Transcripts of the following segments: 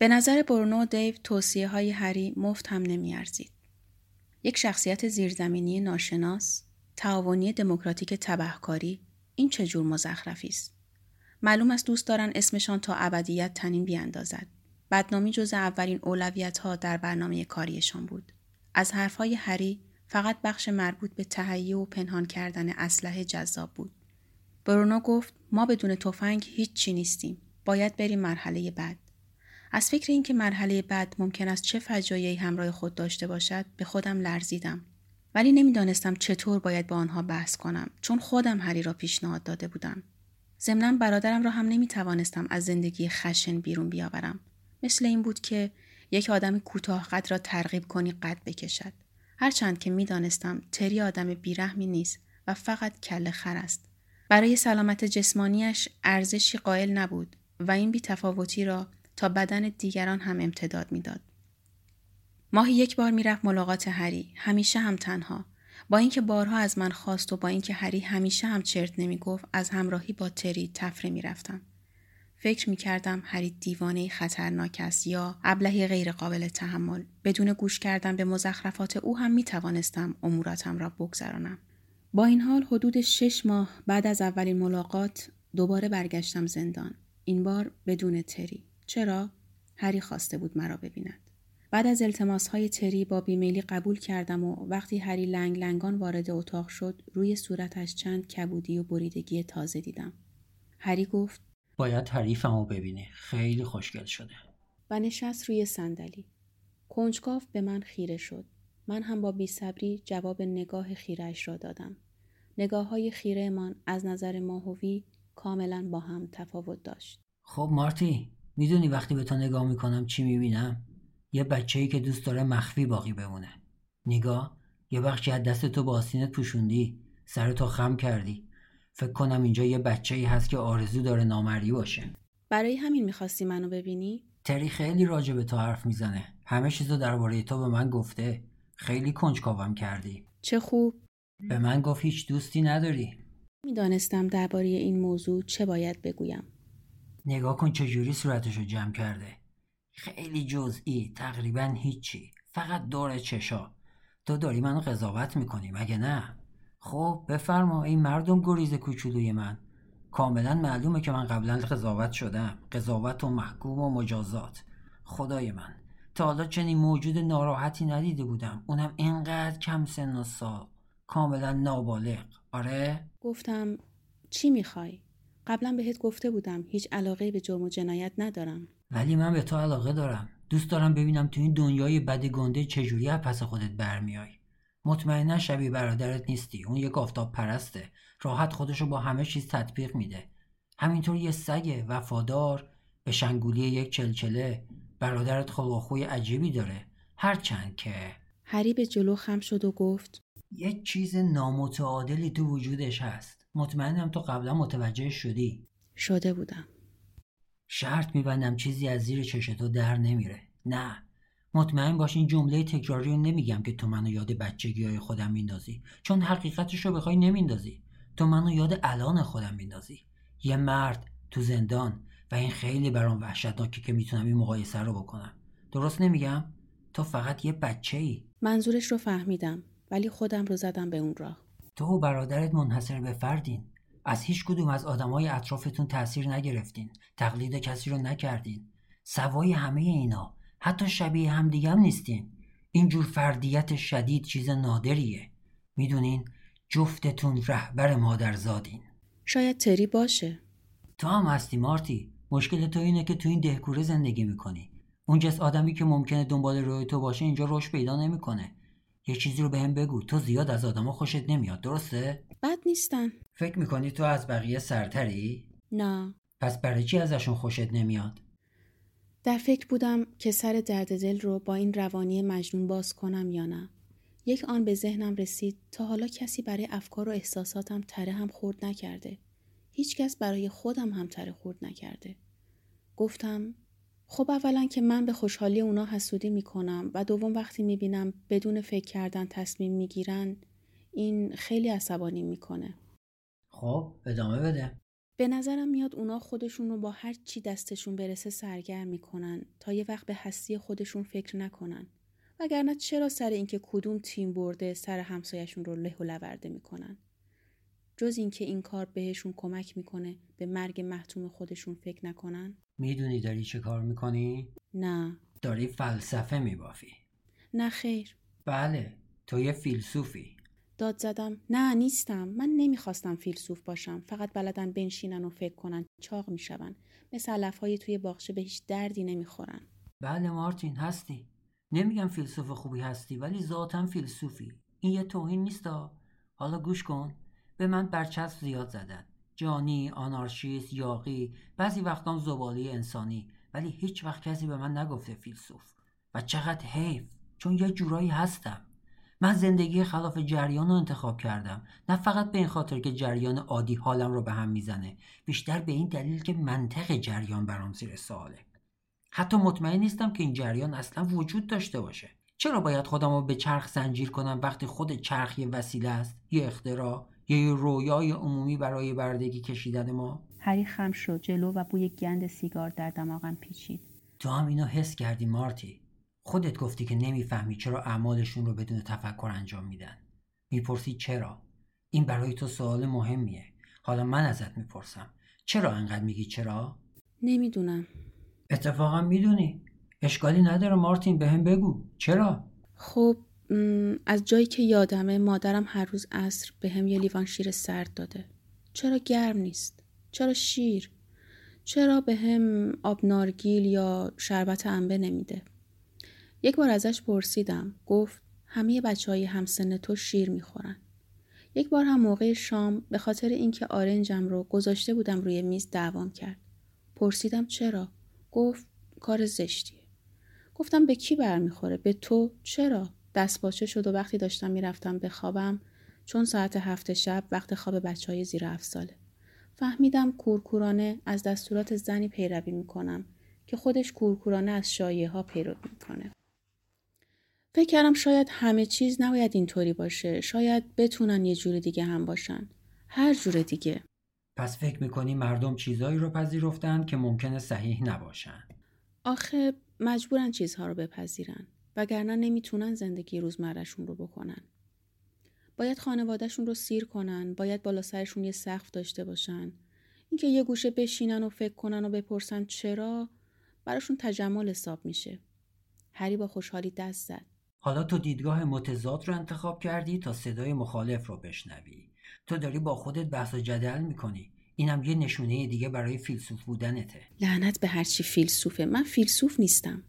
به نظر برونو و دیو توصیه های هری مفت هم نمیارزید. یک شخصیت زیرزمینی ناشناس، تعاونی دموکراتیک تبهکاری، این چه جور مزخرفی است؟ معلوم است دوست دارن اسمشان تا ابدیت تنین بیاندازد. بدنامی جز اولین اولویت ها در برنامه کاریشان بود. از حرفهای هری فقط بخش مربوط به تهیه و پنهان کردن اسلحه جذاب بود. برونو گفت ما بدون تفنگ هیچ چی نیستیم. باید بریم مرحله بعد. از فکر اینکه مرحله بعد ممکن است چه فجایعی همراه خود داشته باشد به خودم لرزیدم. ولی نمی‌دانستم چطور باید با آنها بحث کنم چون خودم هری را پیشنهاد داده بودم. ضمنا برادرم را هم نمی توانستم از زندگی خشن بیرون بیاورم. مثل این بود که یک آدم کوتاه قد را ترغیب کنی قد بکشد. هرچند که می‌دانستم تری آدم بیرحمی نیست و فقط کله خر است. برای سلامت جسمانیش ارزشی قائل نبود و این بیتفاوتی را تا بدن دیگران هم امتداد می‌داد. ماهی یک بار می‌رفت ملاقات هری. همیشه هم تنها. با اینکه بارها از من خواست و با اینکه هری همیشه هم چرت نمی‌گفت از همراهی با تری تفره می‌رفتم. فکر می کردم هری دیوانه خطرناک است یا ابلهی غیر قابل تحمل. بدون گوش کردن به مزخرفات او هم می توانستم اموراتم را بگذرانم. با این حال حدود شش ماه بعد از اولین ملاقات دوباره برگشتم زندان. این بار بدون تری. چرا هری خواسته بود مرا ببیند بعد از التماس های تری با بیمیلی قبول کردم و وقتی هری لنگ لنگان وارد اتاق شد روی صورتش چند کبودی و بریدگی تازه دیدم. هری گفت باید حریفمو ببینی. خیلی خوشگل شده. و نشست روی صندلی. کنجکاف به من خیره شد. من هم با بیصبری جواب نگاه خیرش را دادم. نگاه های خیره من از نظر ماهوی کاملا با هم تفاوت داشت. خب مارتی می‌دونی وقتی به تو نگاه می‌کنم چی می‌بینم؟ یه بچه‌ای که دوست داره مخفی باقی بمونه. نگاه یه بخشی از دست تو با آسینت پوشوندی. سرتو خم کردی. فکر کنم اینجا یه بچه ای هست که آرزو داره نامری باشه. برای همین می‌خواستی منو ببینی؟ تری خیلی راجع به تو حرف می‌زنه. همه چیزو درباره تو به من گفته. خیلی کنجکاوم کردی. چه خوب. به من گفت هیچ دوستی نداری. می‌دانستم درباره این موضوع چه باید بگویم. نگاه کن چجوری صورتشو جمع کرده. خیلی جزئی تقریبا هیچی. فقط دور چشا. تو داری منو قضاوت می‌کنی مگه نه؟ خب بفرما. این مردم گریز کوچولوی من. کاملا معلومه که من قبلا قضاوت شدم. قضاوت و محکوم و مجازات. خدای من. تا حالا چنین موجود ناراحتی ندیده بودم. اونم اینقدر کم سن و سال. کاملا نابالغ. آره؟ گفتم چی می‌خوای؟ قبلا بهت گفته بودم هیچ علاقه به جرم و جنایت ندارم. ولی من به تو علاقه دارم. دوست دارم ببینم تو این دنیای بد گنده چجوری از پس خودت برمیای. مطمئنا شبیه برادرت نیستی. اون یک آفتاب پرسته. راحت خودشو با همه چیز تطبیق میده. همینطور یه سگ وفادار به شنگولی یک چلچله. برادرت خلق عجیبی داره. هرچند که هری به جلو خم شد و گفت یک چیز نامتعادلی تو وجودش هست. مطمئنم تو قبلا متوجه شدی. شده بودم. شرط میبندم چیزی از زیر چش تو در نمیره. نه. مطمئن باش این جمله تکراری رو نمیگم که تو منو یاد بچگی های خودم میندازی. چون حقیقتش رو بخوای نمیندازی. تو منو یاد الان خودم میندازی. یه مرد تو زندان و این خیلی برام وحشتناکه که می‌تونم این مقایسه رو بکنم. درست نمیگم؟ تو فقط یه بچه ای منظورش رو فهمیدم ولی خودم رو زدم به اون راه. تو و برادرت منحصر به فردین. از هیچ کدوم از آدمای اطرافتون تاثیر نگرفتین. تقلید کسی رو نکردین. سوای همه اینا. حتی شبیه همدیگه هم نیستین. اینجور فردیت شدید چیز نادریه. می‌دونین؟ جفتتون رهبر مادرزادین. شاید تری باشه. تو هم هستی مارتی. مشکل تو اینه که تو این دهکوره زندگی می‌کنی. اون جس آدمی که ممکنه دنبال روی تو باشه اینجا رشد پیدا نمی‌کنه. یه چیزی رو بهم به بگو. تو زیاد از آدما خوشت نمیاد درسته؟ بد نیستن فکر می‌کنی تو از بقیه سرتری؟ نه. پس برای چی ازشون خوشت نمیاد؟ در فکر بودم که سر درد دل رو با این روانی مجنون باز کنم یا نه. یک آن به ذهنم رسید تا حالا کسی برای افکار و احساساتم تره هم خورد نکرده. هیچکس برای خودم هم تره خورد نکرده. گفتم خب اولا که من به خوشحالی اونا حسودی می‌کنم و دوم وقتی می‌بینم بدون فکر کردن تصمیم می‌گیرن این خیلی عصبانی می‌کنه. خب ادامه بده. به نظرم میاد اونا خودشون رو با هر چی دستشون برسه سرگرم می‌کنن تا یه وقت به هستی خودشون فکر نکنن. وگرنه چرا سر اینکه کدوم تیم برده سر همسایشون رو له و لورده می‌کنن؟ جز اینکه این کار بهشون کمک می‌کنه به مرگ محتوم خودشون فکر نکنن؟ می‌دونی داری چه کار می‌کنی؟ نه. داری فلسفه میبافی. نه خیر. بله تو یه فیلسوفی. داد زدم. نه نیستم. من نمی‌خواستم فیلسوف باشم. فقط بلدن بنشینن و فکر کنن چاق میشون. مثل های توی باغچه به هیچ دردی نمی‌خورن. بله مارتین هستی. نمیگم فیلسوف خوبی هستی ولی ذاتا فیلسوفی. این یه توهین نیستا؟ حالا گوش کن. به من برچسب زیاد زدن. جانی، آنارشیست، یاقی، بعضی وقتام زباله انسانی. ولی هیچ وقت کسی به من نگفته فیلسوف. و چقدر حیف. چون یه جورایی هستم. من زندگی خلاف جریان رو انتخاب کردم. نه فقط به این خاطر که جریان عادی حالم رو به هم می‌زنه. بیشتر به این دلیل که منطق جریان برام زیر سواله. حتی مطمئن نیستم که این جریان اصلا وجود داشته باشه. چرا باید خودم رو به چرخ زنجیر کنم وقتی خود چرخ یه وسیله است یه اختراع؟ یه رویای عمومی برای بردگی کشیدن ما. هری خم شد جلو و بوی گند سیگار در دماغم پیچید. تو هم اینو حس کردی مارتی. خودت گفتی که نمی‌فهمی چرا اعمالشون رو بدون تفکر انجام میدن. می‌پرسی چرا؟ این برای تو سوال مهمیه. حالا من ازت می‌پرسم چرا انقدر میگی چرا؟ نمی‌دونم. اتفاقا می‌دونی. اشکالی نداره مارتین به هم بگو. چرا؟ خب از جایی که یادمه مادرم هر روز عصر به هم یه لیوان شیر سرد داده. چرا گرم نیست؟ چرا شیر؟ چرا به هم آب نارگیل یا شربت انبه نمیده؟ یک بار ازش پرسیدم. گفت همه بچه های همسن تو شیر می‌خورن. یک بار هم موقع شام به خاطر اینکه آرنجم رو گذاشته بودم روی میز دعوام کرد. پرسیدم چرا؟ گفت کار زشتیه. گفتم به کی برمیخوره؟ به تو؟ چرا؟ دست باچه شد و وقتی داشتم می‌رفتم به خوابم چون ساعت هفت شب وقت خواب بچه های زیر هفت ساله. فهمیدم کورکورانه از دستورات زنی پیروی می‌کنم که خودش کورکورانه از شایعه ها پیروی می‌کنه. فکر کردم شاید همه چیز نباید اینطوری باشه. شاید بتونن یه جور دیگه هم باشن. هر جور دیگه. پس فکر می‌کنی مردم چیزایی رو پذیرفتن که ممکنه صحیح نباشن؟ آخه مجبورن چیزها رو بپذیرن. وگرنه نمی‌تونن زندگی روزمرهشون رو بکنن. باید خانوادهشون رو سیر کنن باید بالا سرشون یه سقف داشته باشن. اینکه یه گوشه بشینن و فکر کنن و بپرسن چرا براشون تجمل حساب میشه. هری با خوشحالی دست زد. حالا تو دیدگاه متضاد رو انتخاب کردی تا صدای مخالف رو بشنوی. تو داری با خودت بحث و جدل می‌کنی. اینم یه نشونه دیگه برای فیلسوف بودنته. لعنت به هرچی فیلسوفه. من فیلسوف نیستم.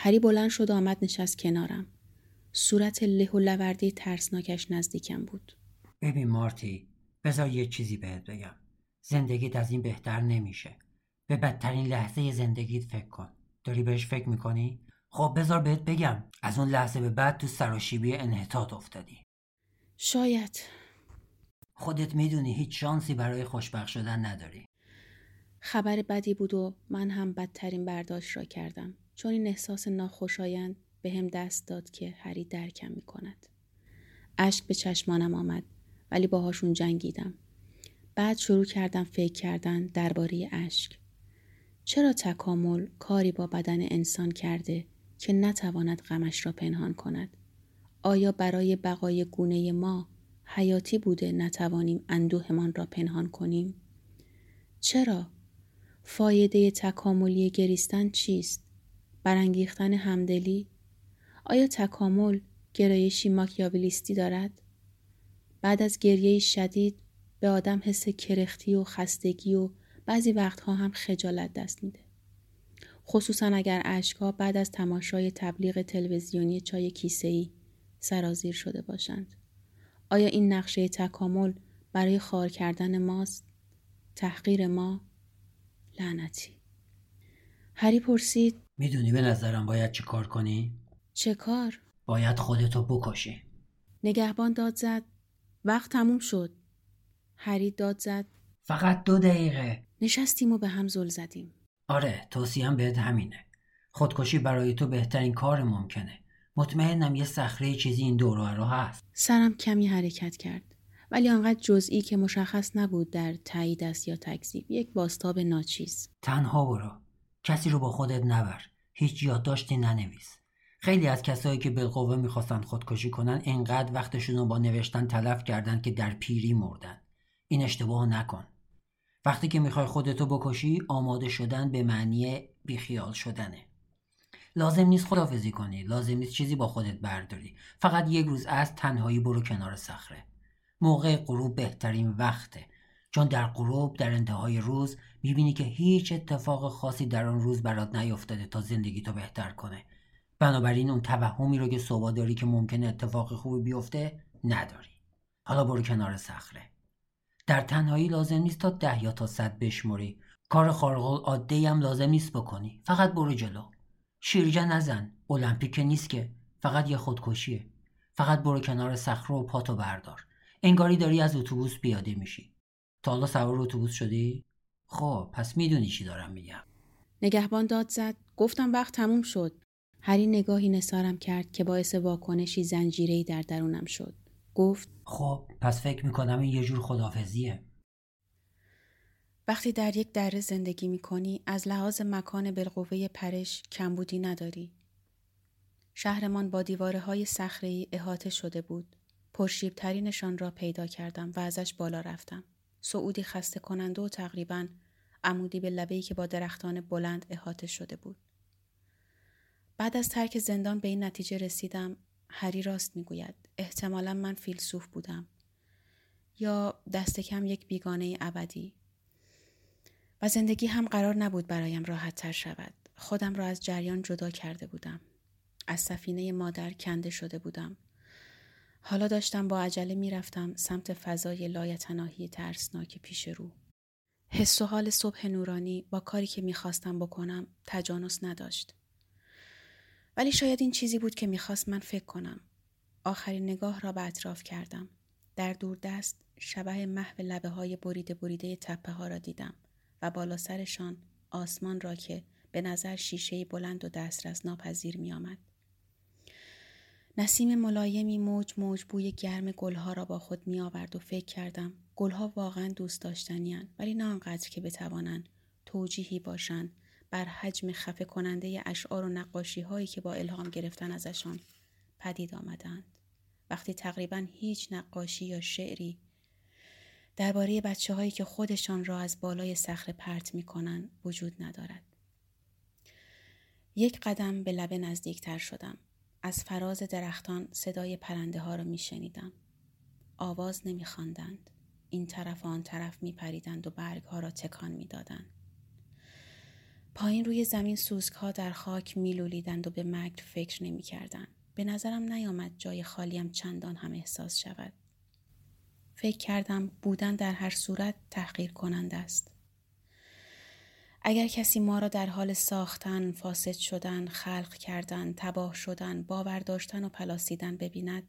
هری بلند شد و آمد نشست کنارم. صورت له و لورده ترسناکش نزدیکم بود. ببین مارتی بذار یه چیزی بهت بگم. زندگیت از این بهتر نمیشه. به بدترین لحظه زندگیت فکر کن. داری بهش فکر می‌کنی؟ خب بذار بهت بگم از اون لحظه به بعد تو سراشیبی انحطاط افتادی. شاید. خودت می‌دونی هیچ شانسی برای خوشبخت شدن نداری. خبر بدی بود و من هم بدترین برداشت را کردم. چون این احساس ناخوشایند به هم دست داد که هری درکم می کند. اشک به چشمانم آمد ولی باهاشون جنگیدم. بعد شروع کردم فکر کردن درباره اشک. چرا تکامل کاری با بدن انسان کرده که نتواند غمش را پنهان کند؟ آیا برای بقای گونه ما حیاتی بوده نتوانیم اندوهمان را پنهان کنیم؟ چرا؟ فایده تکاملی گریستن چیست؟ برانگیختن همدلی؟ آیا تکامل گرایشی ماکیاولیستی دارد؟ بعد از گریه شدید به آدم حس کرختی و خستگی و بعضی وقتها هم خجالت دست میده. خصوصا اگر اشکها بعد از تماشای تبلیغ تلویزیونی چای کیسه‌ای سرازیر شده باشند. آیا این نقشه تکامل برای خار کردن ماست؟ تحقیر ما؟ لعنتی. هری پرسید می‌دونی به نظرم باید چه کار کنی؟ چه کار؟ باید خودتو بکشی. نگهبان داد زد. وقت تموم شد. هری داد زد. فقط دو دقیقه. نشستیم و به هم زل زدیم. آره توصیم بهت همینه. خودکشی برای تو بهترین کار ممکنه. مطمئنم یه صخره چیزی این دور رو هست. سرم کمی حرکت کرد. ولی آنقدر جزئی که مشخص نبود در تایید است یا تکذیب. یک باستاب ناچیز. تنها برو. کسی رو با خودت نبر. هیچ یادداشتی ننویس. خیلی از کسایی که بالقوه می‌خواستن خودکشی کنن انقدر وقتشون رو با نوشتن تلف کردن که در پیری مردن. این اشتباه نکن. وقتی که می‌خوای خودتو بکشی آماده شدن به معنی بیخیال شدنه. لازم نیست خدافزی کنی. لازم نیست چیزی با خودت برداری. فقط یک روز از تنهایی برو کنار صخره. موقع غروب بهترین وقته. چون در غروب در انتهای روز می‌بینی که هیچ اتفاق خاصی در آن روز برات نیفتاده تا زندگی تو بهتر کنه. بنابراین اون توهمی رو که صبح داری که ممکنه اتفاق خوبی بیفته نداری. حالا برو کنار صخره. در تنهایی لازم نیست تا ده یا تا صد بشمری. کار خارق العاده هم لازم نیست بکنی. فقط برو جلو. شیرجه نزن. المپیک نیست که. فقط یه خودکشیه. فقط برو کنار صخره و پاتو بردار. انگاری داری از اتوبوس پیاده میشی. تا حالا سوار اتوبوس شدی؟ خب پس می‌دونی چی دارم میگم. نگهبان داد زد. گفتم وقت تموم شد. هری نگاهی نسارم کرد که باعث واکنشی زنجیره‌ای در درونم شد. گفت خب پس فکر می‌کنم این یه جور خدافزیه وقتی در یک دره زندگی می‌کنی از لحاظ مکان بالقوه پرش کمبودی نداری. شهرمان با دیواره های صخره‌ای احاطه شده بود. ترینشان را پیدا کردم و ازش بالا رفتم. صعودی خسته کننده و تقریبا عمودی به لبه‌ای که با درختان بلند احاطه شده بود. بعد از ترک زندان به این نتیجه رسیدم هری راست می‌گوید احتمالا من فیلسوف بودم یا دست کم یک بیگانه ابدی. و زندگی هم قرار نبود برایم راحت تر شود. خودم را از جریان جدا کرده بودم. از سفینه مادر کنده شده بودم. حالا داشتم با عجله می‌رفتم سمت فضای لایتناهی ترسناک پیش رو حس و حال صبح نورانی با کاری که می‌خواستم بکنم تجانس نداشت ولی شاید این چیزی بود که می‌خواست من فکر کنم. آخرین نگاه را به اطراف کردم. در دور دست شبه محو لبه های بریده بریده تپه ها را دیدم و بالا سرشان آسمان را که به نظر شیشه بلند و دسترس ناپذیر می آمد. نسیم ملایمی موج موج بوی گرم گلها را با خود می آورد و فکر کردم گلها واقعا دوست داشتنیان ولی نه آنقدر که بتوانند توجیهی باشند بر حجم خفه کننده اشعار و نقاشی هایی که با الهام گرفتن ازشان پدید آمدند. وقتی تقریبا هیچ نقاشی یا شعری درباره بچه هایی که خودشان را از بالای صخره پرت می کنند وجود ندارد. یک قدم به لبه نزدیکتر شدم. از فراز درختان صدای پرنده ها را می شنیدم. آواز نمی خواندند. این طرف و آن طرف می پریدند و برگ ها را تکان می دادند. پایین روی زمین سوسک ها در خاک میلولیدند و به مرگ فکر نمی کردن. به نظرم نیامد جای خالیم چندان هم احساس شود. فکر کردم بودن در هر صورت تحقیر کنند است. اگر کسی ما را در حال ساختن، فاسد شدن، خلق کردن، تباه شدن، باور داشتن و پلاسیدن ببیند،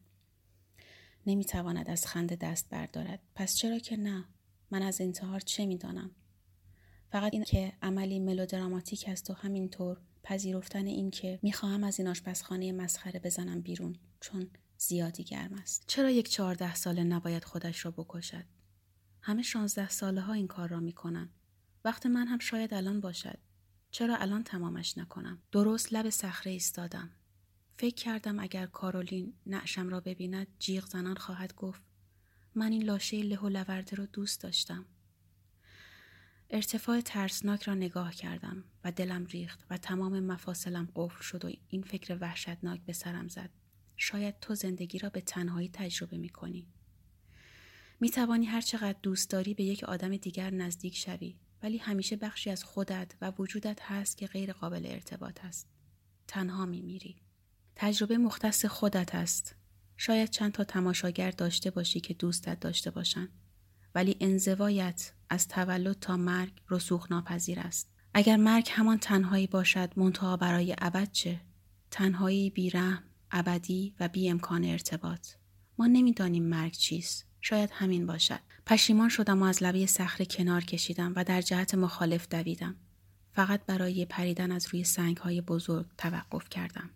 نمی‌تواند از خنده دست بردارد. پس چرا که نه؟ من از انتحار چه می‌دانم؟ فقط این که عملی ملودراماتیک است و همینطور پذیرفتن این که می‌خواهم از این آشپزخانه مسخره بزنم بیرون چون زیادی گرم است چرا یک چهارده ساله نباید خودش را بکشد همه شانزده ساله ها این کار را می‌کنن وقت من هم شاید الان باشد. چرا الان تمامش نکنم؟ درست لب صخره ایستادم. فکر کردم اگر کارولین نعشم را ببیند جیغ زنان خواهد گفت. من این لاشه له و لورده را دوست داشتم. ارتفاع ترسناک را نگاه کردم و دلم ریخت و تمام مفاصلم قفل شد و این فکر وحشتناک به سرم زد. شاید تو زندگی را به تنهایی تجربه می کنی. می توانی هر چقدر دوست داری به یک آدم دیگر نزدیک شوی. ولی همیشه بخشی از خودت و وجودت هست که غیر قابل ارتباط است. تنها می میری. تجربه مختص خودت است. شاید چند تا تماشاگر داشته باشی که دوستت داشته باشند. ولی انزوایت از تولد تا مرگ رسوخ ناپذیر است. اگر مرگ همان تنهایی باشد منتها برای ابد چه؟ تنهایی بیرحم، ابدی و بی امکان ارتباط. ما نمی‌دانیم مرگ چیست. شاید همین باشد. پشیمان شدم و از لبه صخره کنار کشیدم و در جهت مخالف دویدم. فقط برای پریدن از روی سنگ های بزرگ توقف کردم.